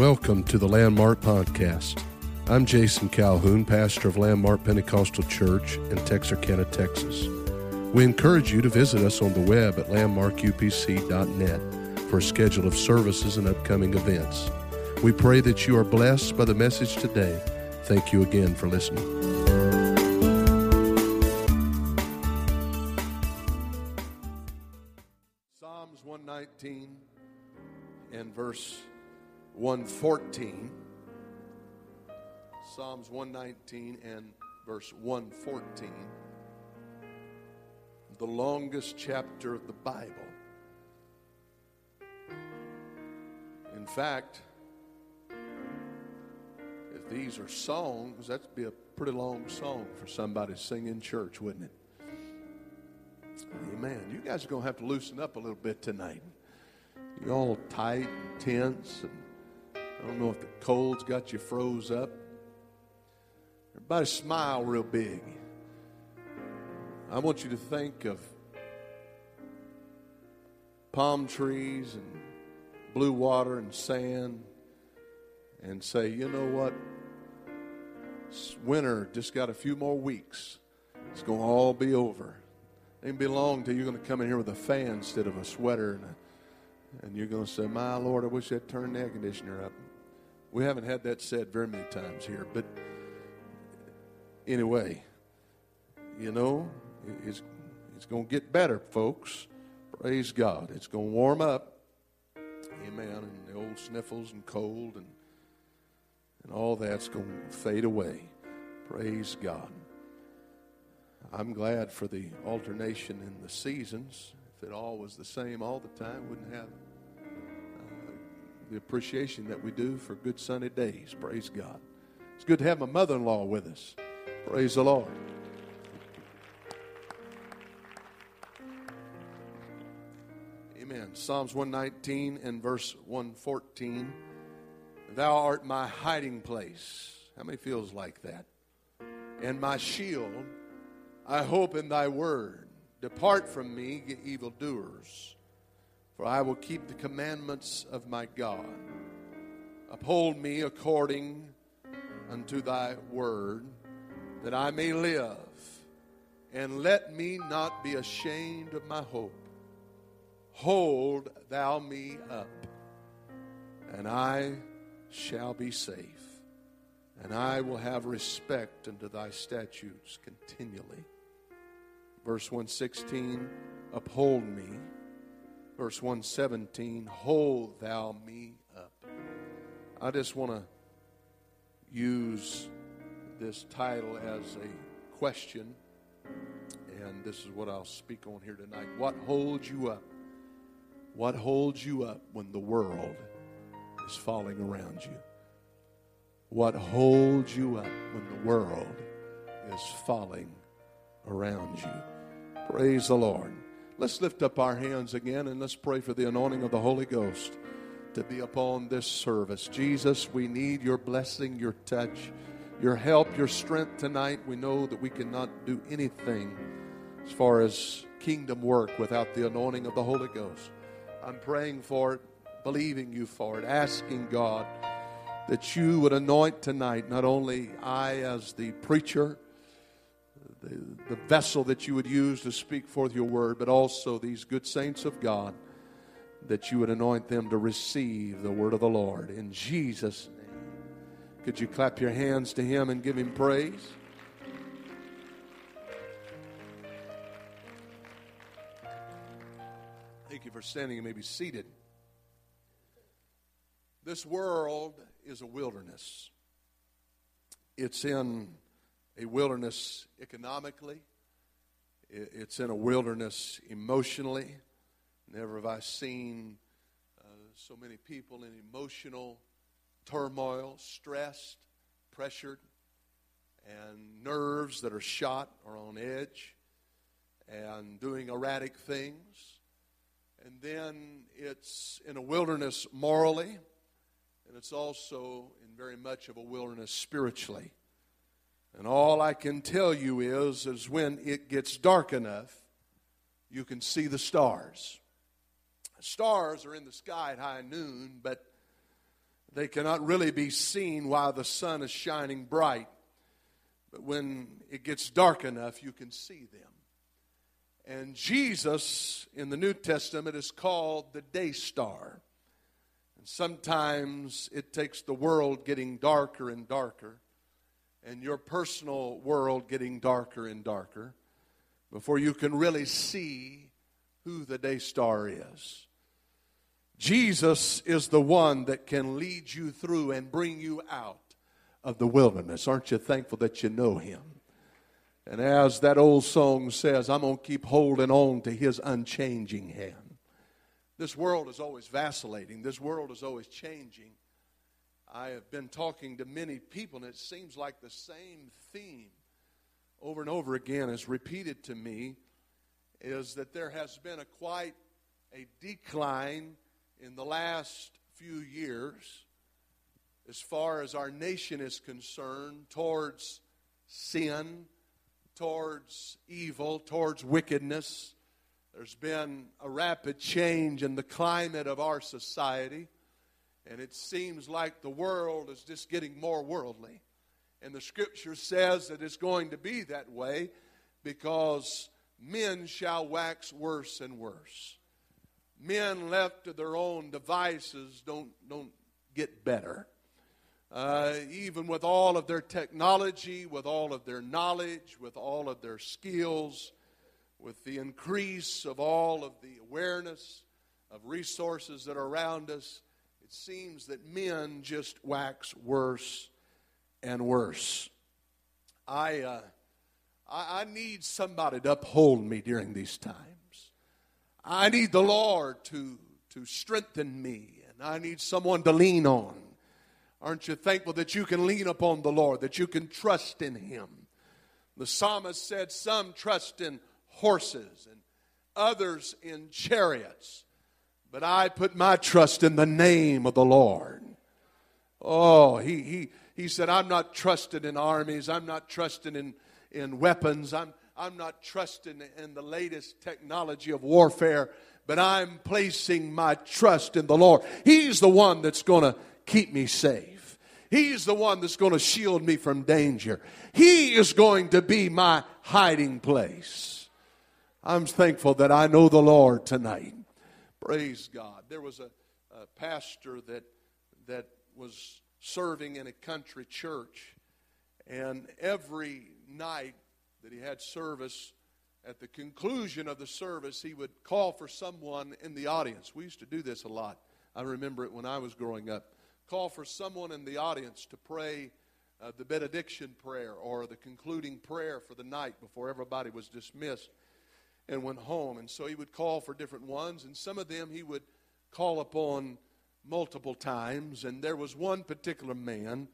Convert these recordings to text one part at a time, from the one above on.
Welcome to the Landmark Podcast. I'm Jason Calhoun, pastor of Landmark Pentecostal Church in Texarkana, Texas. We encourage you to visit us on the web at landmarkupc.net for a schedule of services and upcoming events. We pray that you are blessed by the message today. Thank you again for listening. Psalms 119 and verse 114. Psalms 119 and verse 114. The longest chapter of the Bible. In fact, if these are songs, that'd be a pretty long song for somebody to sing in church, wouldn't it? Amen. You guys are going to have to loosen up a little bit tonight. You're all tight, and tense, and I don't know if the cold's got you froze up. Everybody smile real big. I want you to think of palm trees and blue water and sand and say, you know what? Winter just got a few more weeks. It's going to all be over. It ain't be long till you're going to come in here with a fan instead of a sweater and, a, and you're going to say, my Lord, I wish I'd turned the air conditioner up. We haven't had that said very many times here, but anyway, you know, it's, it's going to get better, folks. Praise God. It's going to warm up. Amen. And the old sniffles and cold and, and all that's going to fade away. Praise God. I'm glad for the alternation in the seasons. If it all was the same all the time, wouldn't have the appreciation that we do for good sunny days. Praise God. It's good to have my mother in law with us. Praise the Lord. Amen. Psalms 119 and verse 114. Thou art my hiding place. How many feels like that? And my shield. I hope in thy word. Depart from me, ye evildoers, for I will keep the commandments of my God. Uphold me according unto thy word that I may live, and let me not be ashamed of my hope. Hold thou me up, and I shall be safe, and I will have respect unto thy statutes continually. Verse 116, uphold me. Verse 117, hold thou me up. I just want to use this title as a question, and this is what I'll speak on here tonight. What holds you up? What holds you up when the world is falling around you? What holds you up when the world is falling around you? Praise the Lord. Let's lift up our hands again and let's pray for the anointing of the Holy Ghost to be upon this service. Jesus, we need your blessing, your touch your help, your strength tonight. We know that we cannot do anything as far as kingdom work without the anointing of the Holy Ghost. I'm praying for it, believing you for it, asking God that you would anoint tonight not only I as the preacher, the, the vessel that you would use to speak forth your word, but also these good saints of God, that you would anoint them to receive the word of the Lord. In Jesus' name. Could you clap your hands to Him and give Him praise? Thank you for standing and maybe seated. This world is a wilderness. It's in a wilderness economically, it's in a wilderness emotionally. Never have I seen uh, so many people in emotional turmoil, stressed, pressured, and nerves that are shot or on edge, and doing erratic things. And then it's in a wilderness morally, and it's also in very much of a wilderness spiritually. And all I can tell you is, is when it gets dark enough, you can see the stars. Stars are in the sky at high noon, but They cannot really be seen while the sun is shining bright. But when it gets dark enough, you can see them. And Jesus in the New Testament is called the day star. And sometimes it takes the world getting darker and darker, and your personal world getting darker and darker, before you can really see who the day star is. Jesus is the one that can lead you through and bring you out of the wilderness. Aren't you thankful that you know him? And as that old song says, I'm going to keep holding on to his unchanging hand. This world is always vacillating, this world is always changing. I have been talking to many people, and it seems like the same theme over and over again is repeated to me is that there has been a quite a decline in the last few years as far as our nation is concerned towards sin, towards evil, towards wickedness. There's been a rapid change in the climate of our society, and it seems like the world is just getting more worldly. And the scripture says that it's going to be that way because men shall wax worse and worse men left to their own devices don't, don't get better. Uh, even with all of their technology, with all of their knowledge, with all of their skills, with the increase of all of the awareness of resources that are around us, it seems that men just wax worse and worse. I, uh, I, I need somebody to uphold me during these times. I need the Lord to, to strengthen me, and I need someone to lean on. Aren't you thankful that you can lean upon the Lord, that you can trust in Him? The psalmist said, Some trust in horses and others in chariots, but I put my trust in the name of the Lord. Oh, he, he, he said, I'm not trusting in armies, I'm not trusting in, in weapons, I'm, I'm not trusting in the latest technology of warfare, but I'm placing my trust in the Lord. He's the one that's going to keep me safe. He's the one that's going to shield me from danger. He is going to be my hiding place. I'm thankful that I know the Lord tonight. Praise God. There was a, a pastor that that was serving in a country church, and every night that he had service, at the conclusion of the service, he would call for someone in the audience. We used to do this a lot. I remember it when I was growing up. Call for someone in the audience to pray uh, the benediction prayer or the concluding prayer for the night before everybody was dismissed and went home. And so he would call for different ones, and some of them he would call upon multiple times. And there was one particular man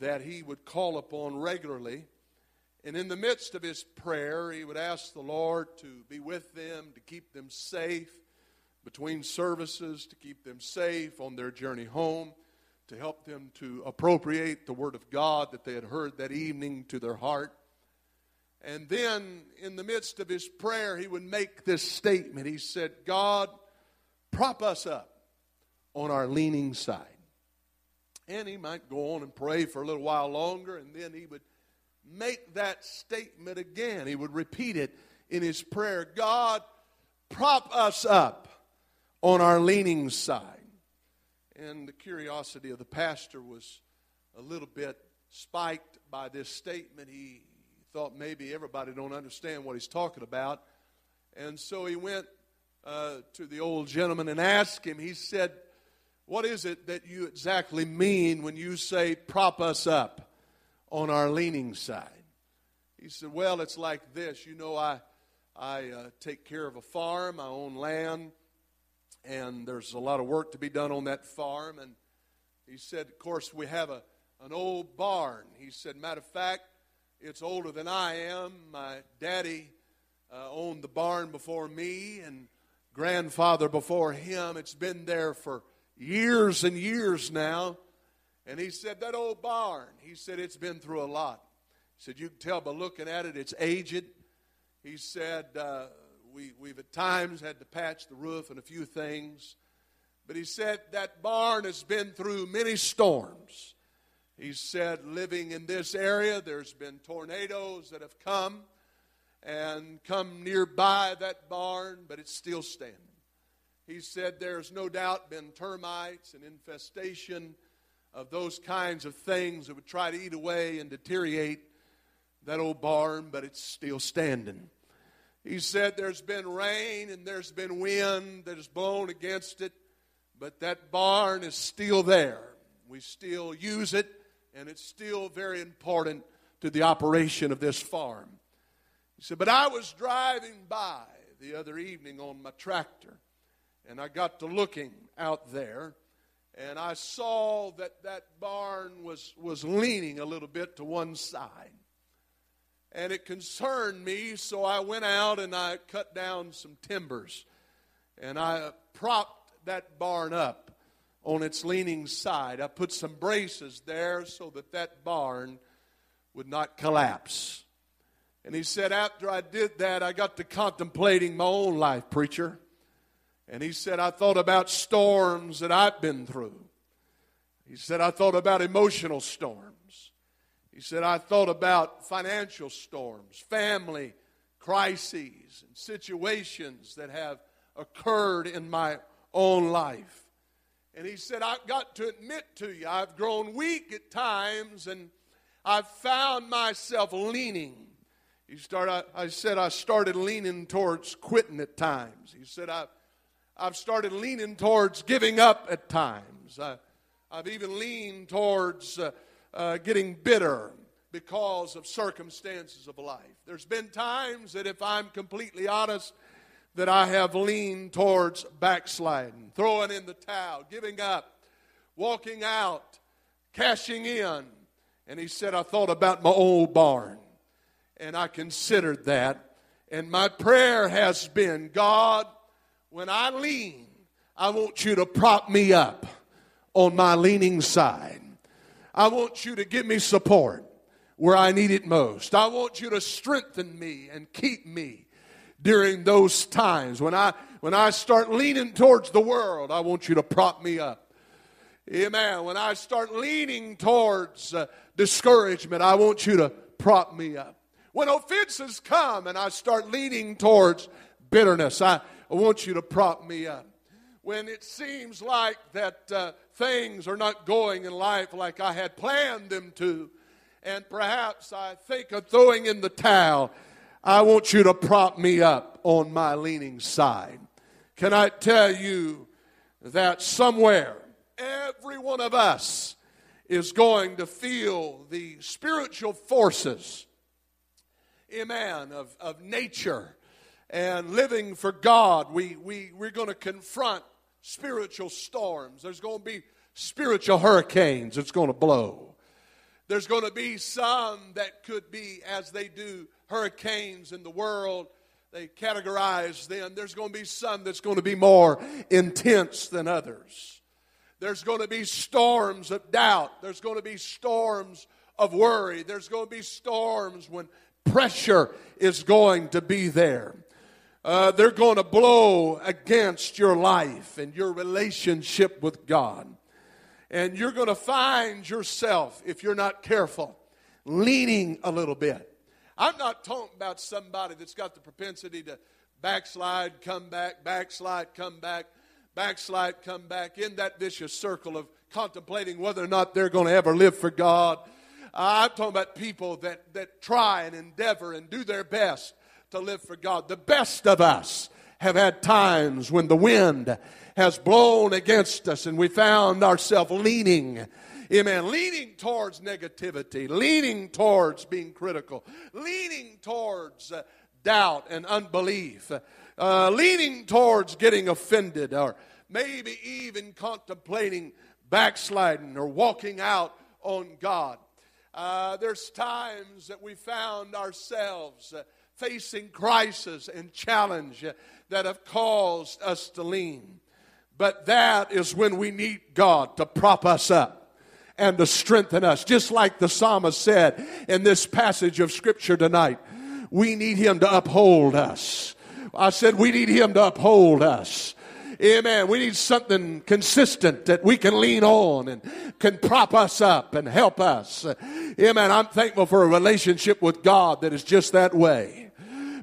that he would call upon regularly and in the midst of his prayer, he would ask the Lord to be with them, to keep them safe between services, to keep them safe on their journey home, to help them to appropriate the Word of God that they had heard that evening to their heart. And then, in the midst of his prayer, he would make this statement. He said, God, prop us up on our leaning side. And he might go on and pray for a little while longer, and then he would make that statement again. He would repeat it in his prayer God, prop us up on our leaning side. And the curiosity of the pastor was a little bit spiked by this statement. He thought maybe everybody don't understand what he's talking about. And so he went uh, to the old gentleman and asked him, he said, What is it that you exactly mean when you say prop us up? on our leaning side. He said, Well, it's like this. You know, I, I uh, take care of a farm, I own land, and there's a lot of work to be done on that farm. And he said, Of course, we have a, an old barn. He said, Matter of fact, it's older than I am. My daddy uh, owned the barn before me, and grandfather before him. It's been there for years and years now. And he said, That old barn, he said, it's been through a lot. He said, You can tell by looking at it, it's aged. He said, uh, we, We've at times had to patch the roof and a few things. But he said that barn has been through many storms. He said, living in this area, there's been tornadoes that have come and come nearby that barn, but it's still standing. He said there's no doubt been termites and infestation of those kinds of things that would try to eat away and deteriorate that old barn, but it's still standing. He said there's been rain and there's been wind that has blown against it, but that barn is still there. We still use it, and it's still very important to the operation of this farm. He said, But I was driving by the other evening on my tractor, and I got to looking out there, and I saw that that barn was, was leaning a little bit to one side. And it concerned me, so I went out and I cut down some timbers, and I propped that barn up on its leaning side. I put some braces there so that that barn would not collapse. And he said, after I did that, I got to contemplating my own life, preacher. And he said, I thought about storms that I've been through. He said, I thought about emotional storms. He said, I thought about financial storms, family crises, and situations that have occurred in my own life. And he said, I've got to admit to you, I've grown weak at times and I've found myself leaning he started, I, I said I started leaning towards quitting at times. He said I, I've started leaning towards giving up at times. I, I've even leaned towards uh, uh, getting bitter because of circumstances of life. There's been times that, if I'm completely honest, that I have leaned towards backsliding, throwing in the towel, giving up, walking out, cashing in. And he said, I thought about my old barn and I considered that. And my prayer has been God, when I lean, I want you to prop me up on my leaning side. I want you to give me support where I need it most. I want you to strengthen me and keep me during those times. When I, when I start leaning towards the world, I want you to prop me up. Amen. When I start leaning towards uh, discouragement, I want you to prop me up. When offenses come and I start leaning towards bitterness, I, I want you to prop me up. When it seems like that uh, things are not going in life like I had planned them to, and perhaps I think of throwing in the towel, I want you to prop me up on my leaning side. Can I tell you that somewhere, every one of us is going to feel the spiritual forces amen, of, of nature and living for God, we, we, we're going to confront spiritual storms. There's going to be spiritual hurricanes It's going to blow. There's going to be some that could be, as they do hurricanes in the world, they categorize them. There's going to be some that's going to be more intense than others. There's going to be storms of doubt. There's going to be storms of worry. There's going to be storms when pressure is going to be there. Uh, they're going to blow against your life and your relationship with God. And you're going to find yourself, if you're not careful, leaning a little bit. I'm not talking about somebody that's got the propensity to backslide, come back, backslide, come back, backslide, come back in that vicious circle of contemplating whether or not they're going to ever live for God I'm talking about people that, that try and endeavor and do their best to live for God. The best of us have had times when the wind has blown against us and we found ourselves leaning. Amen. Leaning towards negativity, leaning towards being critical, leaning towards uh, doubt and unbelief, uh, leaning towards getting offended, or maybe even contemplating backsliding or walking out on God. Uh, there's times that we found ourselves uh, facing crisis and challenge uh, that have caused us to lean. But that is when we need God to prop us up and to strengthen us. Just like the psalmist said in this passage of Scripture tonight, we need Him to uphold us. I said, we need Him to uphold us. Amen. We need something consistent that we can lean on and can prop us up and help us. Amen. I'm thankful for a relationship with God that is just that way.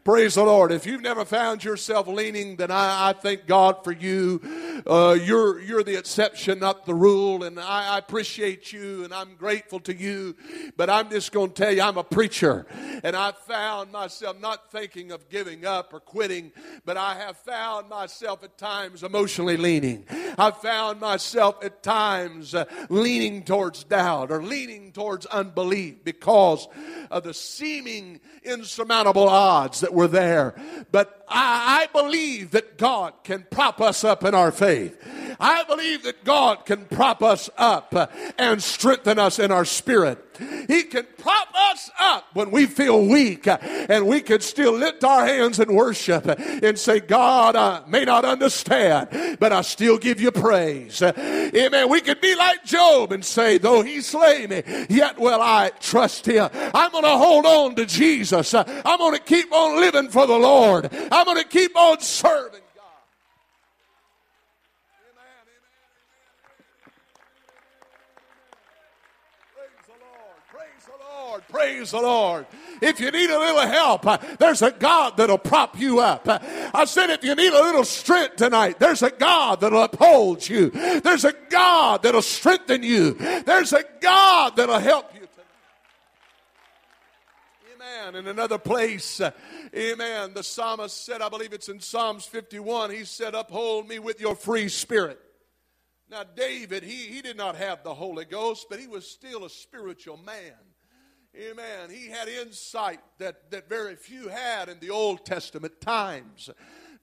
Praise the Lord. If you've never found yourself leaning, then I, I thank God for you. Uh, you're, you're the exception, not the rule. And I, I appreciate you and I'm grateful to you. But I'm just going to tell you, I'm a preacher. And I found myself not thinking of giving up or quitting, but I have found myself at times emotionally leaning. I've found myself at times uh, leaning towards doubt or leaning towards unbelief because of the seeming insurmountable odds that were there. But I, I believe that God can prop us up in our faith. I believe that God can prop us up and strengthen us in our spirit. He can prop us up when we feel weak and we can still lift our hands and worship and say, God, I may not understand, but I still give you praise. Amen. We could be like Job and say, though he slay me, yet will I trust him. I'm going to hold on to Jesus. I'm going to keep on living for the Lord. I'm going to keep on serving. Praise the Lord. If you need a little help, uh, there's a God that'll prop you up. Uh, I said, if you need a little strength tonight, there's a God that'll uphold you. There's a God that'll strengthen you. There's a God that'll help you. Tonight. Amen. In another place, uh, amen, the psalmist said, I believe it's in Psalms 51, he said, Uphold me with your free spirit. Now, David, he, he did not have the Holy Ghost, but he was still a spiritual man. Amen. He had insight that, that very few had in the Old Testament times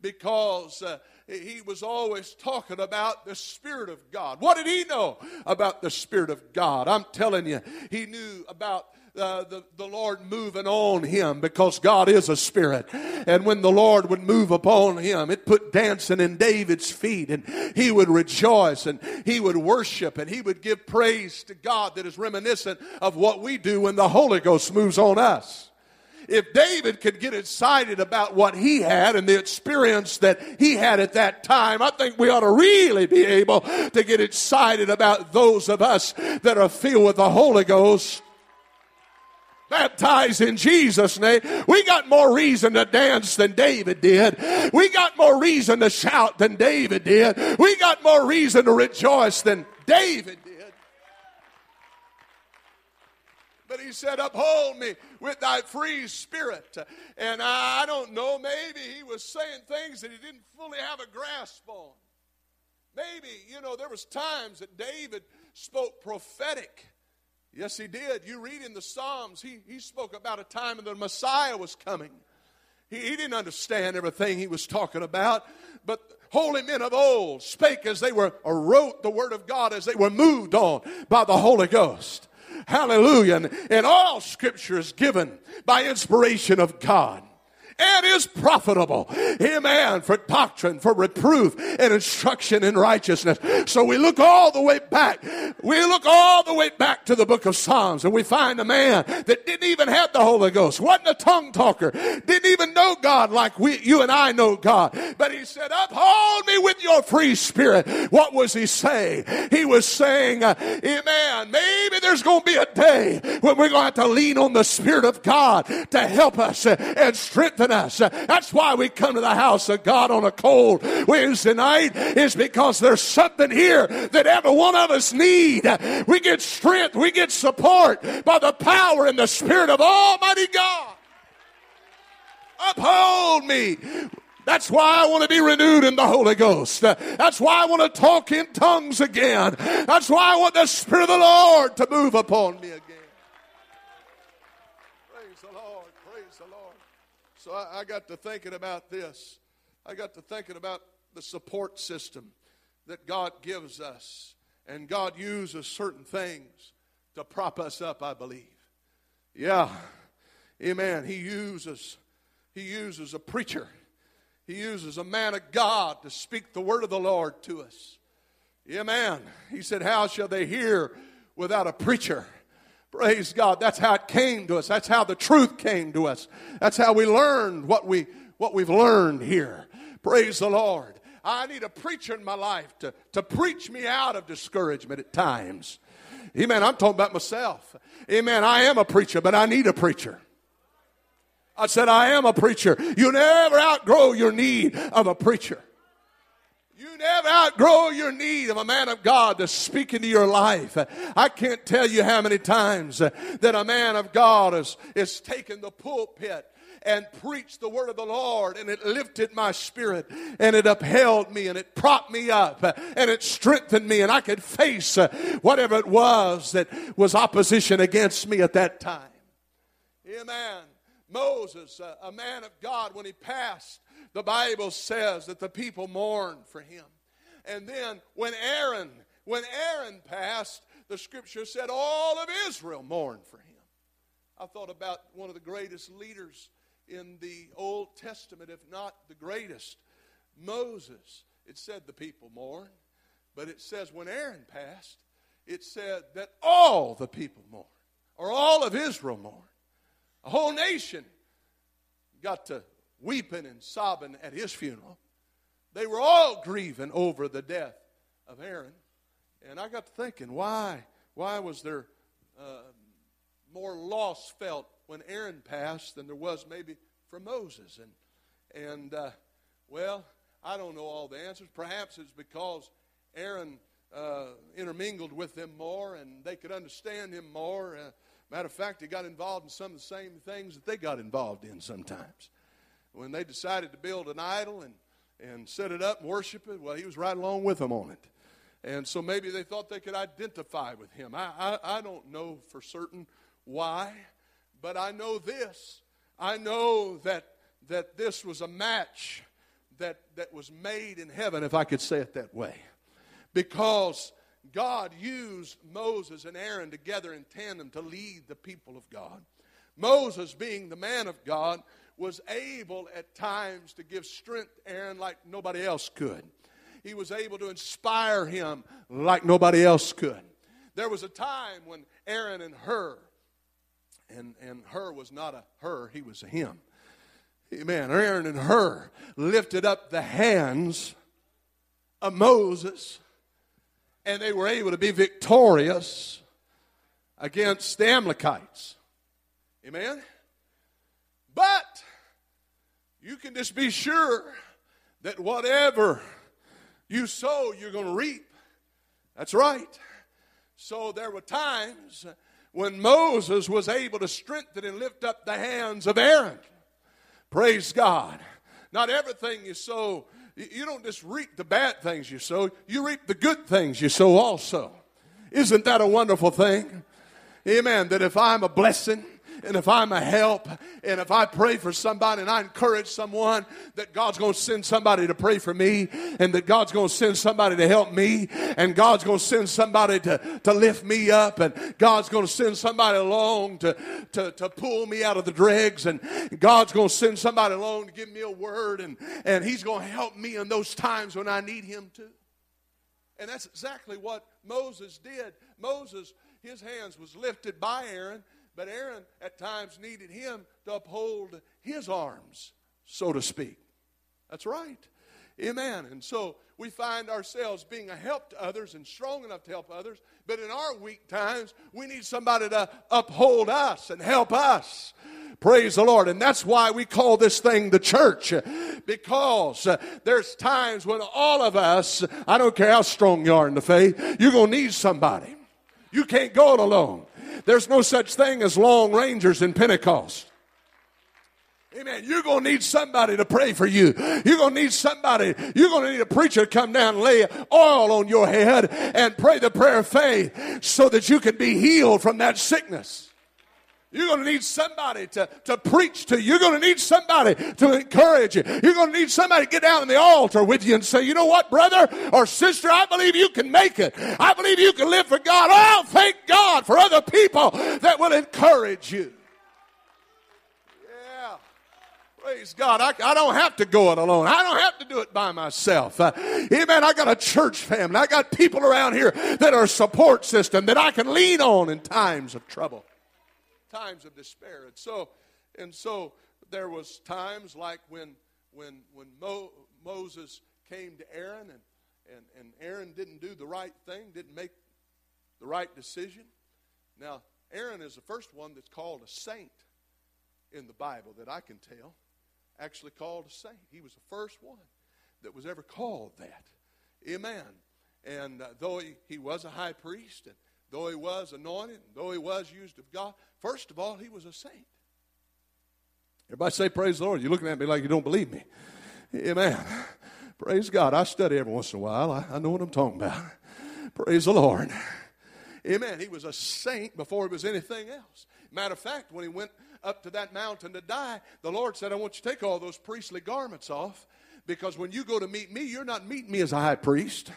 because uh, he was always talking about the Spirit of God. What did he know about the Spirit of God? I'm telling you, he knew about uh, the, the Lord moving on him because God is a spirit. And when the Lord would move upon him, it put dancing in David's feet and he would rejoice and he would worship and he would give praise to God that is reminiscent of what we do when the Holy Ghost moves on us if David could get excited about what he had and the experience that he had at that time, I think we ought to really be able to get excited about those of us that are filled with the Holy Ghost baptized in Jesus' name, we got more reason to dance than David did. We got more reason to shout than David did. We got more reason to rejoice than David did. But he said, Uphold me with thy free spirit. And I don't know, maybe he was saying things that he didn't fully have a grasp on. Maybe, you know, there was times that David spoke prophetic Yes, he did. You read in the Psalms, he, he spoke about a time when the Messiah was coming. He, he didn't understand everything he was talking about, but holy men of old spake as they were, or wrote the word of God as they were moved on by the Holy Ghost. Hallelujah. And, and all scripture is given by inspiration of God and is profitable. Amen. For doctrine, for reproof, and instruction in righteousness. So we look all the way back. We look all the way back to the book of Psalms and we find a man that didn't even have the Holy Ghost, wasn't a tongue talker, didn't even know God like we, you and I know God. But he said, uphold me with your free spirit. What was he saying? He was saying, uh, amen, maybe there's going to be a day when we're going to have to lean on the Spirit of God to help us and strengthen us. That's why we come to the house of God on a cold Wednesday night is because there's something here that every one of us need. We get strength, we get support by the power and the Spirit of Almighty God. Uphold me that's why I want to be renewed in the Holy Ghost. That's why I want to talk in tongues again. That's why I want the Spirit of the Lord to move upon me again. So I, I got to thinking about this. I got to thinking about the support system that God gives us. And God uses certain things to prop us up, I believe. Yeah. Amen. He uses he uses a preacher. He uses a man of God to speak the word of the Lord to us. Amen. He said, How shall they hear without a preacher? Praise God. That's how it came to us. That's how the truth came to us. That's how we learned what we what we've learned here. Praise the Lord. I need a preacher in my life to, to preach me out of discouragement at times. Amen. I'm talking about myself. Amen. I am a preacher, but I need a preacher. I said, I am a preacher. You never outgrow your need of a preacher. You never outgrow your need of a man of God to speak into your life. I can't tell you how many times that a man of God has, has taken the pulpit and preached the word of the Lord, and it lifted my spirit, and it upheld me, and it propped me up, and it strengthened me, and I could face whatever it was that was opposition against me at that time. Amen. Moses, a man of God, when he passed, the Bible says that the people mourned for him. And then when Aaron, when Aaron passed, the scripture said all of Israel mourned for him. I thought about one of the greatest leaders in the Old Testament, if not the greatest, Moses. It said the people mourned, but it says when Aaron passed, it said that all the people mourned, or all of Israel mourned. A whole nation got to weeping and sobbing at his funeral. They were all grieving over the death of Aaron. And I got to thinking, why? Why was there uh, more loss felt when Aaron passed than there was maybe for Moses? And, and uh, well, I don't know all the answers. Perhaps it's because Aaron uh, intermingled with them more and they could understand him more. Uh, Matter of fact, he got involved in some of the same things that they got involved in sometimes. When they decided to build an idol and, and set it up and worship it, well, he was right along with them on it. And so maybe they thought they could identify with him. I, I, I don't know for certain why, but I know this. I know that, that this was a match that, that was made in heaven, if I could say it that way. Because God used Moses and Aaron together in tandem to lead the people of God. Moses, being the man of God, was able at times to give strength to Aaron like nobody else could. He was able to inspire him like nobody else could. There was a time when Aaron and Hur, and, and her was not a her, he was a him. Amen. Aaron and Hur lifted up the hands of Moses and they were able to be victorious against the Amalekites. Amen? But you can just be sure that whatever you sow, you're going to reap. That's right. So there were times when Moses was able to strengthen and lift up the hands of Aaron. Praise God. Not everything you sow you don't just reap the bad things you sow, you reap the good things you sow also. Isn't that a wonderful thing? Amen. That if I'm a blessing, and if I'm a help, and if I pray for somebody and I encourage someone, that God's going to send somebody to pray for me, and that God's going to send somebody to help me, and God's going to send somebody to, to lift me up, and God's going to send somebody along to, to, to pull me out of the dregs, and God's going to send somebody along to give me a word, and, and He's going to help me in those times when I need Him to. And that's exactly what Moses did. Moses, his hands was lifted by Aaron, but Aaron at times needed him to uphold his arms, so to speak. That's right. Amen. And so we find ourselves being a help to others and strong enough to help others. But in our weak times, we need somebody to uphold us and help us. Praise the Lord. And that's why we call this thing the church. Because uh, there's times when all of us, I don't care how strong you are in the faith, you're going to need somebody. You can't go it alone. There's no such thing as long rangers in Pentecost. Amen. You're going to need somebody to pray for you. You're going to need somebody. You're going to need a preacher to come down and lay oil on your head and pray the prayer of faith so that you can be healed from that sickness. You're going to need somebody to, to preach to you. You're going to need somebody to encourage you. You're going to need somebody to get down on the altar with you and say, you know what, brother or sister, I believe you can make it. I believe you can live for God. Oh, thank God for other people that will encourage you. Yeah. Praise God. I, I don't have to go it alone. I don't have to do it by myself. Uh, amen. I got a church family. I got people around here that are a support system that I can lean on in times of trouble times of despair. And so, and so there was times like when when when Mo, Moses came to Aaron, and, and, and Aaron didn't do the right thing, didn't make the right decision. Now, Aaron is the first one that's called a saint in the Bible that I can tell. Actually, called a saint. He was the first one that was ever called that. Amen. And uh, though he, he was a high priest, and though he was anointed, and though he was used of God, first of all, he was a saint. Everybody say, Praise the Lord. You're looking at me like you don't believe me. Amen. Praise God. I study every once in a while. I, I know what I'm talking about. Praise the Lord. Amen. He was a saint before he was anything else. Matter of fact, when he went up to that mountain to die, the Lord said, I want you to take all those priestly garments off because when you go to meet me, you're not meeting me as a high priest.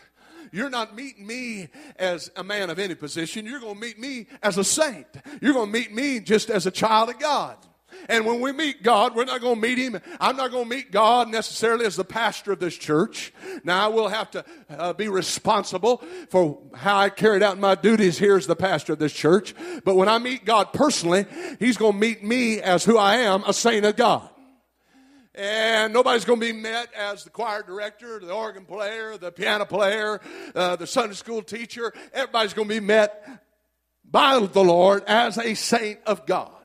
You're not meeting me as a man of any position. You're going to meet me as a saint. You're going to meet me just as a child of God. And when we meet God, we're not going to meet Him. I'm not going to meet God necessarily as the pastor of this church. Now, I will have to uh, be responsible for how I carried out my duties here as the pastor of this church. But when I meet God personally, He's going to meet me as who I am, a saint of God. And nobody's going to be met as the choir director, the organ player, the piano player, uh, the Sunday school teacher. Everybody's going to be met by the Lord as a saint of God.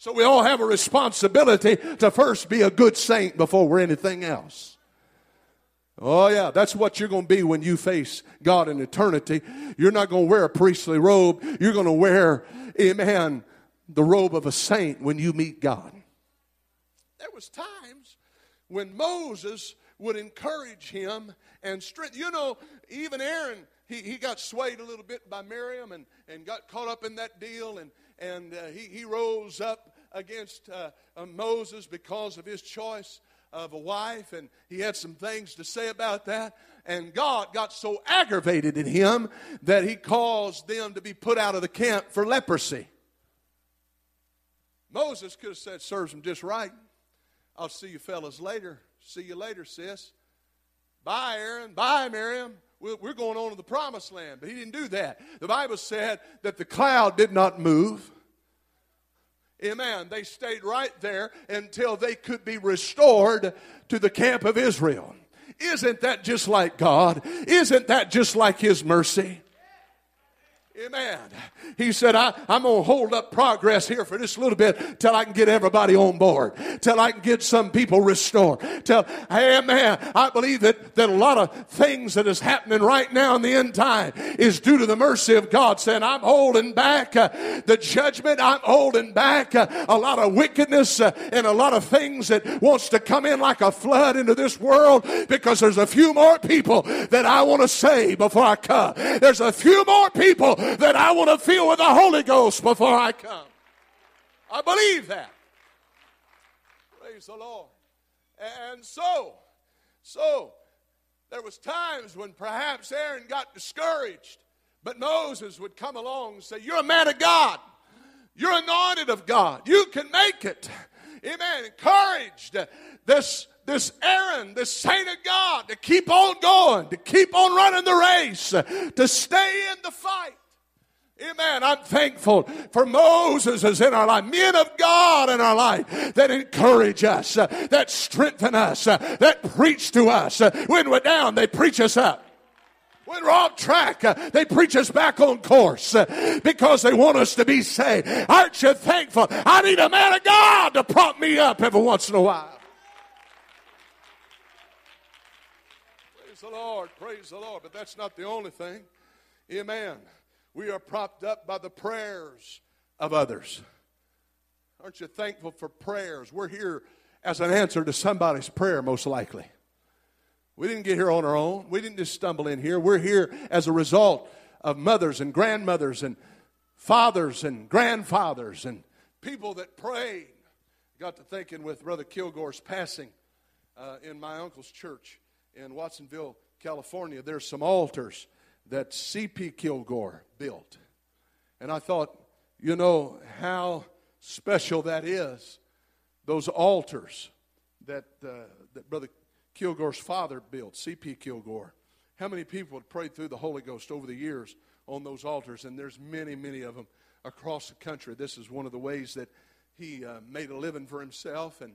So we all have a responsibility to first be a good saint before we're anything else. Oh, yeah, that's what you're going to be when you face God in eternity. You're not going to wear a priestly robe. You're going to wear, amen, the robe of a saint when you meet God. There was times when Moses would encourage him and strengthen. You know, even Aaron, he, he got swayed a little bit by Miriam and, and got caught up in that deal, and, and uh, he, he rose up against uh, uh, Moses because of his choice of a wife, and he had some things to say about that. And God got so aggravated in him that he caused them to be put out of the camp for leprosy. Moses could have said, Serves him just right. I'll see you fellas later. See you later, sis. Bye, Aaron. Bye, Miriam. We're going on to the promised land. But he didn't do that. The Bible said that the cloud did not move. Amen. They stayed right there until they could be restored to the camp of Israel. Isn't that just like God? Isn't that just like His mercy? Amen. He said, I, am going to hold up progress here for just a little bit till I can get everybody on board, till I can get some people restored. Till, hey, man, I believe that, that a lot of things that is happening right now in the end time is due to the mercy of God saying, I'm holding back uh, the judgment. I'm holding back uh, a lot of wickedness uh, and a lot of things that wants to come in like a flood into this world because there's a few more people that I want to save before I come. There's a few more people that I want to fill with the Holy Ghost before I come. I believe that. Praise the Lord. And so, so there was times when perhaps Aaron got discouraged, but Moses would come along and say, "You're a man of God. You're anointed of God. You can make it." Amen. Encouraged this this Aaron, this saint of God, to keep on going, to keep on running the race, to stay in the fight. Amen. I'm thankful for Moses is in our life, men of God in our life that encourage us, uh, that strengthen us, uh, that preach to us. Uh, when we're down, they preach us up. When we're off track, uh, they preach us back on course uh, because they want us to be saved. Aren't you thankful? I need a man of God to prop me up every once in a while. Praise the Lord. Praise the Lord. But that's not the only thing. Amen. We are propped up by the prayers of others. Aren't you thankful for prayers? We're here as an answer to somebody's prayer, most likely. We didn't get here on our own. We didn't just stumble in here. We're here as a result of mothers and grandmothers and fathers and grandfathers and people that prayed. Got to thinking with Brother Kilgore's passing uh, in my uncle's church in Watsonville, California. There's some altars that C.P. Kilgore built. And I thought, you know, how special that is. Those altars that, uh, that Brother Kilgore's father built, C.P. Kilgore. How many people have prayed through the Holy Ghost over the years on those altars? And there's many, many of them across the country. This is one of the ways that he uh, made a living for himself, and,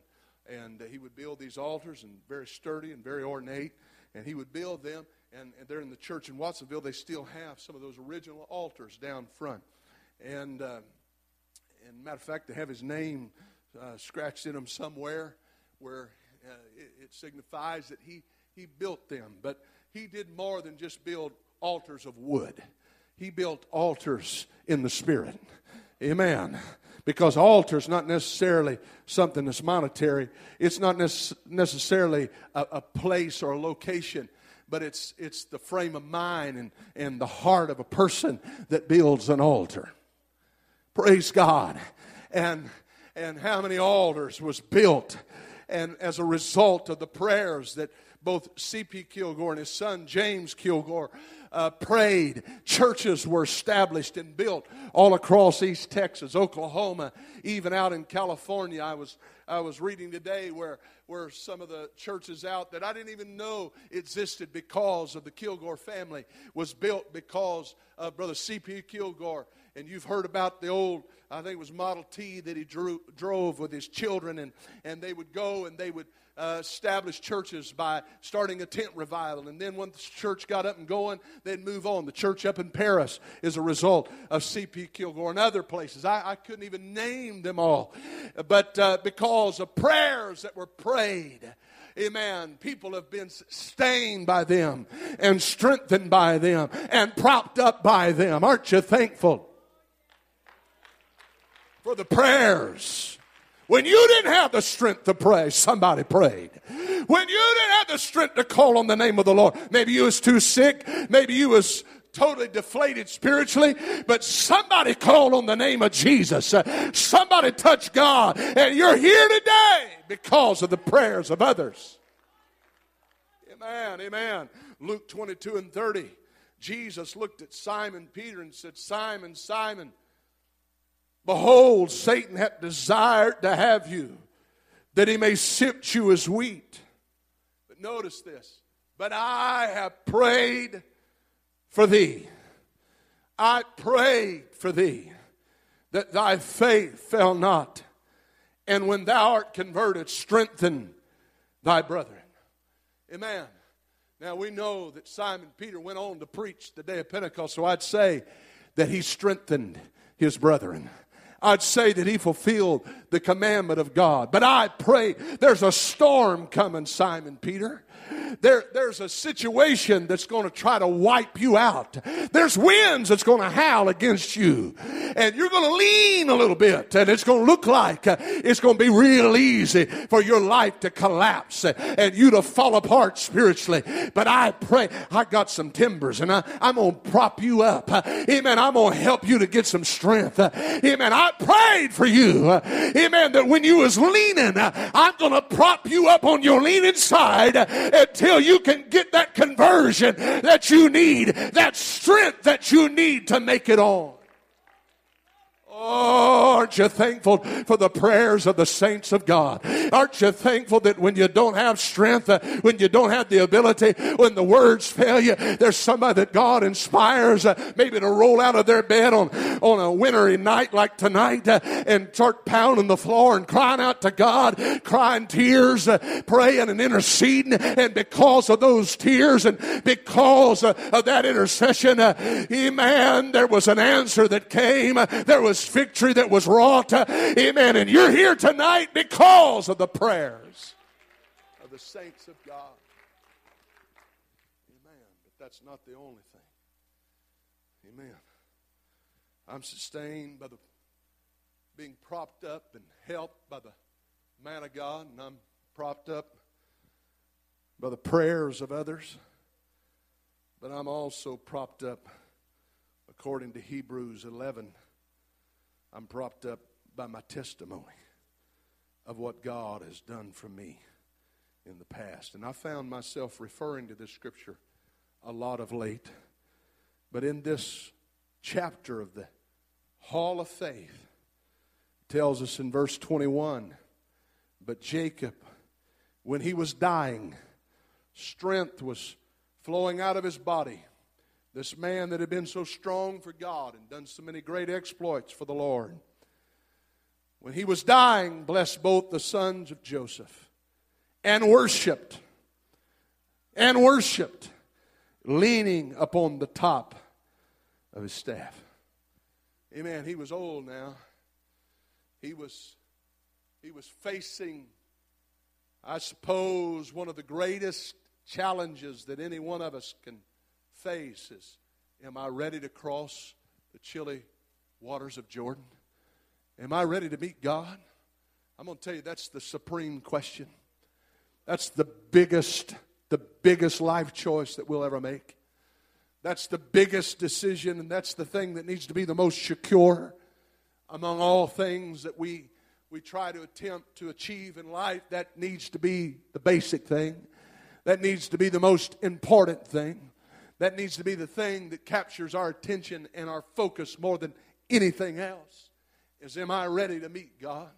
and uh, he would build these altars, and very sturdy and very ornate. and he would build them. And, and they're in the church in Watsonville. They still have some of those original altars down front. And, uh, and matter of fact, they have his name uh, scratched in them somewhere where uh, it, it signifies that he, he built them. But he did more than just build altars of wood, he built altars in the Spirit. Amen. Because altar is not necessarily something that's monetary. It's not necessarily a, a place or a location but it's, it's the frame of mind and, and the heart of a person that builds an altar. Praise God. And, and how many altars was built and as a result of the prayers that both C.P. Kilgore and his son James Kilgore uh, prayed, churches were established and built all across East Texas, Oklahoma, even out in California. I was I was reading today where where some of the churches out that I didn't even know existed because of the Kilgore family was built because of Brother C.P. Kilgore. And you've heard about the old, I think it was Model T that he drew, drove with his children, and, and they would go and they would uh, establish churches by starting a tent revival. And then once the church got up and going, they'd move on. The church up in Paris is a result of C.P. Kilgore and other places. I, I couldn't even name them all. But uh, because of prayers that were prayed, Amen. People have been sustained by them and strengthened by them and propped up by them. Aren't you thankful for the prayers when you didn't have the strength to pray, somebody prayed. When you didn't have the strength to call on the name of the Lord, maybe you was too sick, maybe you was totally deflated spiritually, but somebody called on the name of Jesus. Uh, somebody touched God, and you're here today because of the prayers of others. Amen, amen. Luke 22 and 30. Jesus looked at Simon Peter and said, Simon, Simon, Behold, Satan hath desired to have you, that he may sift you as wheat. But notice this. But I have prayed for thee. I prayed for thee that thy faith fail not. And when thou art converted, strengthen thy brethren. Amen. Now we know that Simon Peter went on to preach the day of Pentecost, so I'd say that he strengthened his brethren. I'd say that he fulfilled the commandment of God. But I pray there's a storm coming, Simon Peter. There, there's a situation that's going to try to wipe you out. There's winds that's going to howl against you. And you're going to lean a little bit. And it's going to look like uh, it's going to be real easy for your life to collapse and you to fall apart spiritually. But I pray, I got some timbers and I, I'm going to prop you up. Amen. I'm going to help you to get some strength. Amen. I prayed for you. Amen. That when you was leaning, I'm going to prop you up on your leaning side until you can get that conversion that you need, that strength that you need to make it on. Oh, aren't you thankful for the prayers of the saints of God? Aren't you thankful that when you don't have strength, uh, when you don't have the ability, when the words fail you, there's somebody that God inspires uh, maybe to roll out of their bed on, on a wintry night like tonight uh, and start pounding the floor and crying out to God, crying tears, uh, praying and interceding. And because of those tears and because uh, of that intercession, uh, amen, there was an answer that came. There was victory that was wrought. Amen. And you're here tonight because of the prayers of the saints of God. Amen. But that's not the only thing. Amen. I'm sustained by the being propped up and helped by the man of God, and I'm propped up by the prayers of others. But I'm also propped up according to Hebrews 11 I'm propped up by my testimony of what God has done for me in the past. And I found myself referring to this scripture a lot of late. But in this chapter of the Hall of Faith, tells us in verse 21 But Jacob, when he was dying, strength was flowing out of his body this man that had been so strong for God and done so many great exploits for the Lord. When he was dying, blessed both the sons of Joseph and worshiped. and worshiped, leaning upon the top of his staff. Amen. He was old now. He was, he was facing, I suppose, one of the greatest challenges that any one of us can face is Am I ready to cross the chilly waters of Jordan? Am I ready to meet God? I'm going to tell you that's the supreme question. That's the biggest, the biggest life choice that we'll ever make. That's the biggest decision, and that's the thing that needs to be the most secure among all things that we, we try to attempt to achieve in life. That needs to be the basic thing. That needs to be the most important thing. That needs to be the thing that captures our attention and our focus more than anything else. Is am I ready to meet God?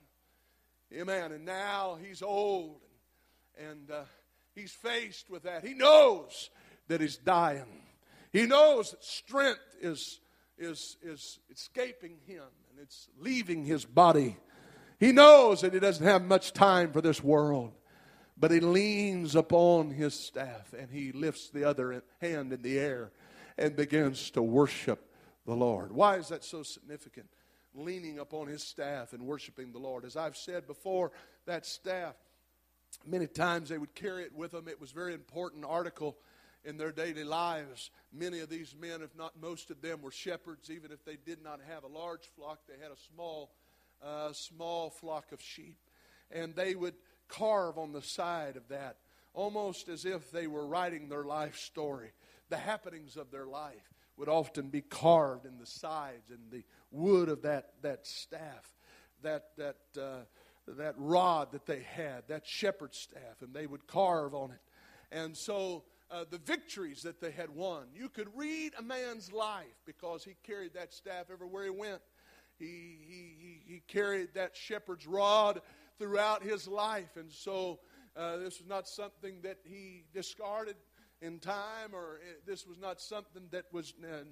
Amen. And now he's old and, and uh, he's faced with that. He knows that he's dying. He knows that strength is, is, is escaping him and it's leaving his body. He knows that he doesn't have much time for this world, but he leans upon his staff and he lifts the other hand in the air and begins to worship the Lord. Why is that so significant? Leaning upon his staff and worshiping the Lord. As I've said before, that staff, many times they would carry it with them. It was a very important article in their daily lives. Many of these men, if not most of them, were shepherds. Even if they did not have a large flock, they had a small, uh, small flock of sheep. And they would carve on the side of that, almost as if they were writing their life story. The happenings of their life would often be carved in the sides and the wood of that, that staff, that, that, uh, that rod that they had, that shepherd's staff, and they would carve on it. And so uh, the victories that they had won. You could read a man's life because he carried that staff everywhere he went. He, he, he, he carried that shepherd's rod throughout his life. And so uh, this was not something that he discarded in time, or uh, this was not something that was. Uh,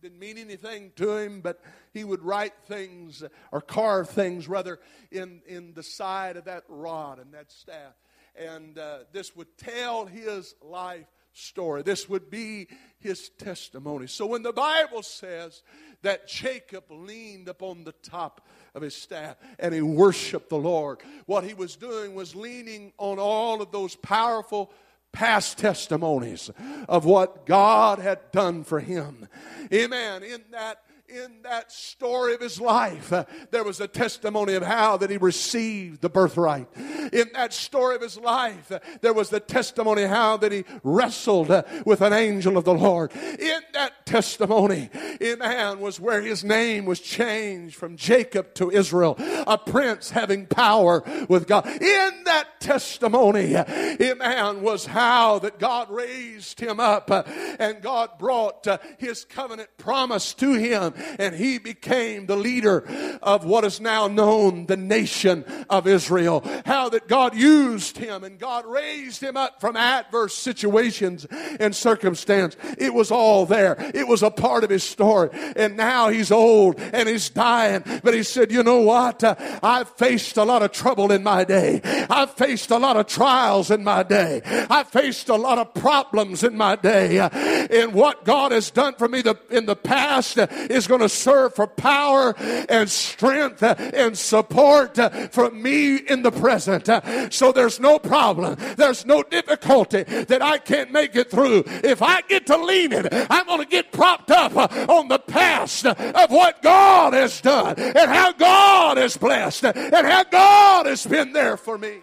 didn't mean anything to him, but he would write things or carve things rather in, in the side of that rod and that staff and uh, this would tell his life story. This would be his testimony. So when the Bible says that Jacob leaned upon the top of his staff and he worshiped the Lord, what he was doing was leaning on all of those powerful past testimonies of what God had done for him. Amen. In that in that story of his life, uh, there was a testimony of how that he received the birthright. In that story of his life, uh, there was the testimony how that he wrestled uh, with an angel of the Lord. In that testimony, amen, was where his name was changed from Jacob to Israel, a prince having power with God. In that testimony, amen, was how that God raised him up and God brought his covenant promise to him and he became the leader of what is now known the nation of Israel. How that God used him and God raised him up from adverse situations and circumstance. It was all there. It was a part of his story. And now he's old and he's dying. But he said, you know what? Uh, I've faced a lot of trouble in my day. I've faced a lot of trials in my day. I've faced a lot of problems in my day. And what God has done for me the, in the past is going to serve for power and strength and support for me in the present. So there's no problem. There's no difficulty that I can't make it through. If I get to lean it, I'm going to get propped up on the past of what God has done and how God has blessed and how God has been there for me.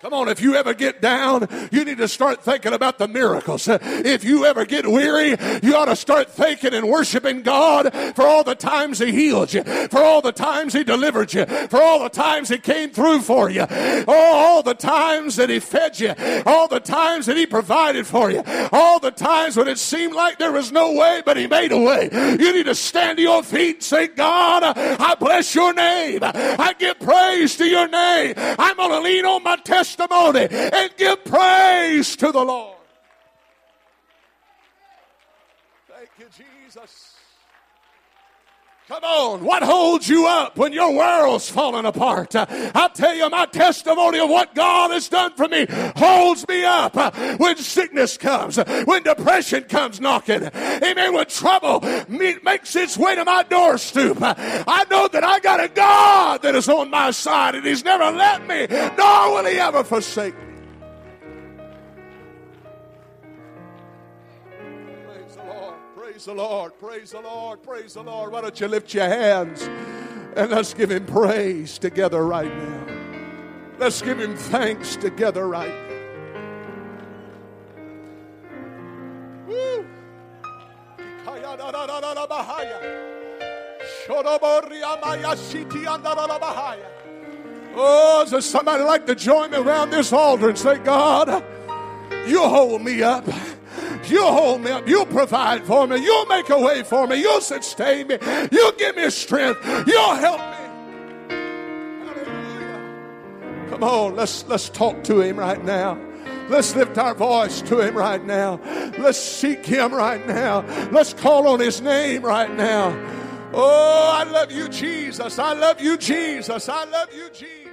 Come on, if you ever get down, you need to start thinking about the miracles. If you ever get weary, you ought to start thanking and worshiping God for all the times He healed you, for all the times He delivered you, for all the times He came through for you, all the times that He fed you, all the times that He provided for you, all the times when it seemed like there was no way, but He made a way. You need to stand to your feet and say, God, I bless your name. I give praise to your name. I'm going to lean on my testimony testimony and give praise to the Lord. Thank you, Jesus. Come on, what holds you up when your world's falling apart? I tell you, my testimony of what God has done for me holds me up when sickness comes, when depression comes knocking, amen, when trouble makes its way to my doorstep. I know that I got a God that is on my side and He's never let me, nor will He ever forsake me. Praise the Lord, praise the Lord, praise the Lord. Why don't you lift your hands and let's give him praise together right now. Let's give him thanks together right now. Oh, does somebody like to join me around this altar and say, God, you hold me up. You'll hold me up. You'll provide for me. You'll make a way for me. You'll sustain me. You'll give me strength. You'll help me. Hallelujah. Come on, let's let's talk to him right now. Let's lift our voice to him right now. Let's seek him right now. Let's call on his name right now. Oh, I love you, Jesus. I love you, Jesus. I love you, Jesus.